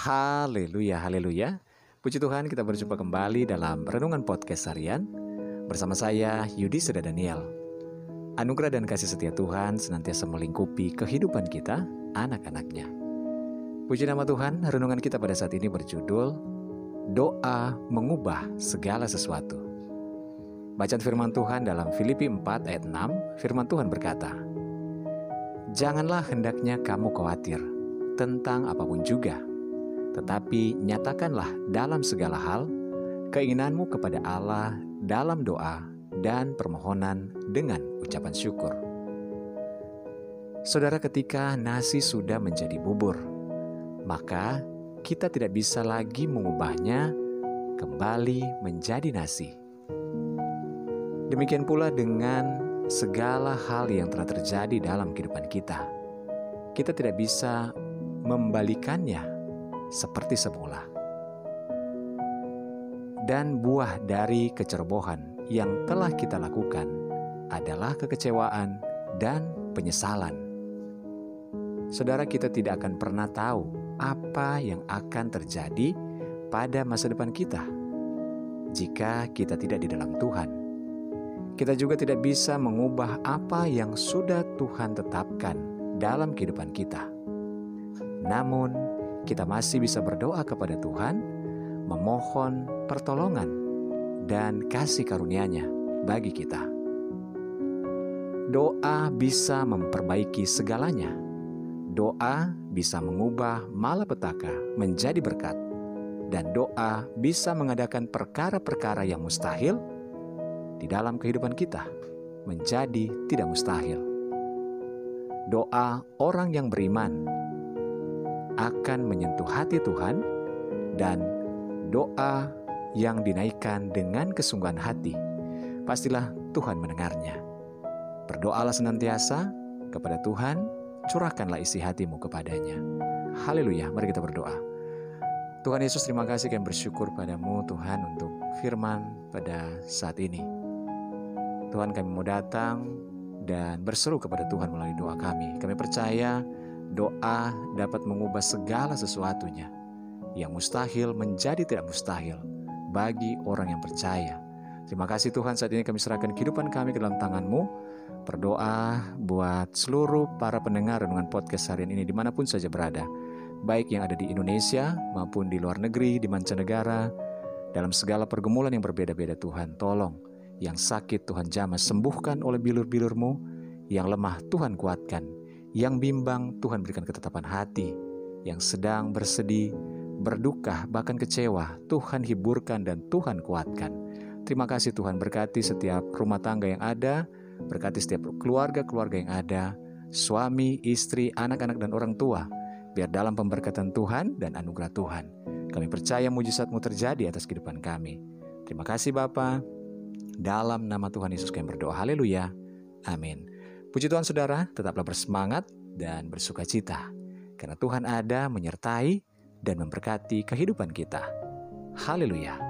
Haleluya, haleluya. Puji Tuhan kita berjumpa kembali dalam Renungan Podcast Harian bersama saya Yudi Seda Daniel. Anugerah dan kasih setia Tuhan senantiasa melingkupi kehidupan kita, anak-anaknya. Puji nama Tuhan, renungan kita pada saat ini berjudul Doa Mengubah Segala Sesuatu. Bacaan firman Tuhan dalam Filipi 4 ayat 6, firman Tuhan berkata, Janganlah hendaknya kamu khawatir tentang apa pun juga, tetapi nyatakanlah dalam segala hal keinginanmu kepada Allah dalam doa dan permohonan dengan ucapan syukur. Saudara, ketika nasi sudah menjadi bubur, maka kita tidak bisa lagi mengubahnya kembali menjadi nasi. Demikian pula dengan segala hal yang telah terjadi dalam kehidupan kita. Kita tidak bisa membalikannya seperti semula. Dan buah dari kecerobohan yang telah kita lakukan adalah kekecewaan dan penyesalan. Saudara, kita tidak akan pernah tahu apa yang akan terjadi pada masa depan kita jika kita tidak di dalam Tuhan. Kita juga tidak bisa mengubah apa yang sudah Tuhan tetapkan dalam kehidupan kita. Namun, kita masih bisa berdoa kepada Tuhan, memohon pertolongan dan kasih karunia-Nya bagi kita. Doa bisa memperbaiki segalanya. Doa bisa mengubah malapetaka menjadi berkat. Dan doa bisa mengadakan perkara-perkara yang mustahil di dalam kehidupan kita menjadi tidak mustahil. Doa orang yang beriman akan menyentuh hati Tuhan dan doa yang dinaikkan dengan kesungguhan hati, pastilah Tuhan mendengarnya. Berdoalah senantiasa kepada Tuhan, curahkanlah isi hatimu kepadanya. Haleluya, mari kita berdoa. Tuhan Yesus terima kasih kami bersyukur padamu Tuhan untuk firman pada saat ini. Tuhan kami mau datang dan berseru kepada Tuhan melalui doa kami. Kami percaya Doa dapat mengubah segala sesuatunya yang mustahil menjadi tidak mustahil bagi orang yang percaya. Terima kasih Tuhan saat ini kami serahkan kehidupan kami ke dalam tangan-Mu. Berdoa buat seluruh para pendengar dengan podcast harian ini di mana pun saja berada. Baik yang ada di Indonesia maupun di luar negeri, di mancanegara. Dalam segala pergumulan yang berbeda-beda Tuhan, tolong. Yang sakit Tuhan jamah sembuhkan oleh bilur-bilur-Mu. Yang lemah Tuhan kuatkan yang bimbang, Tuhan berikan ketetapan hati. Yang sedang bersedih, berduka, bahkan kecewa, Tuhan hiburkan dan Tuhan kuatkan. Terima kasih Tuhan berkati setiap rumah tangga yang ada, berkati setiap keluarga-keluarga yang ada, suami, istri, anak-anak, dan orang tua. Biar dalam pemberkatan Tuhan dan anugerah Tuhan, kami percaya mujizatmu terjadi atas kehidupan kami. Terima kasih Bapa. Dalam nama Tuhan Yesus kami berdoa. Haleluya. Amin. Puji Tuhan saudara, tetaplah bersemangat dan bersuka cita. Karena Tuhan ada menyertai dan memberkati kehidupan kita. Haleluya.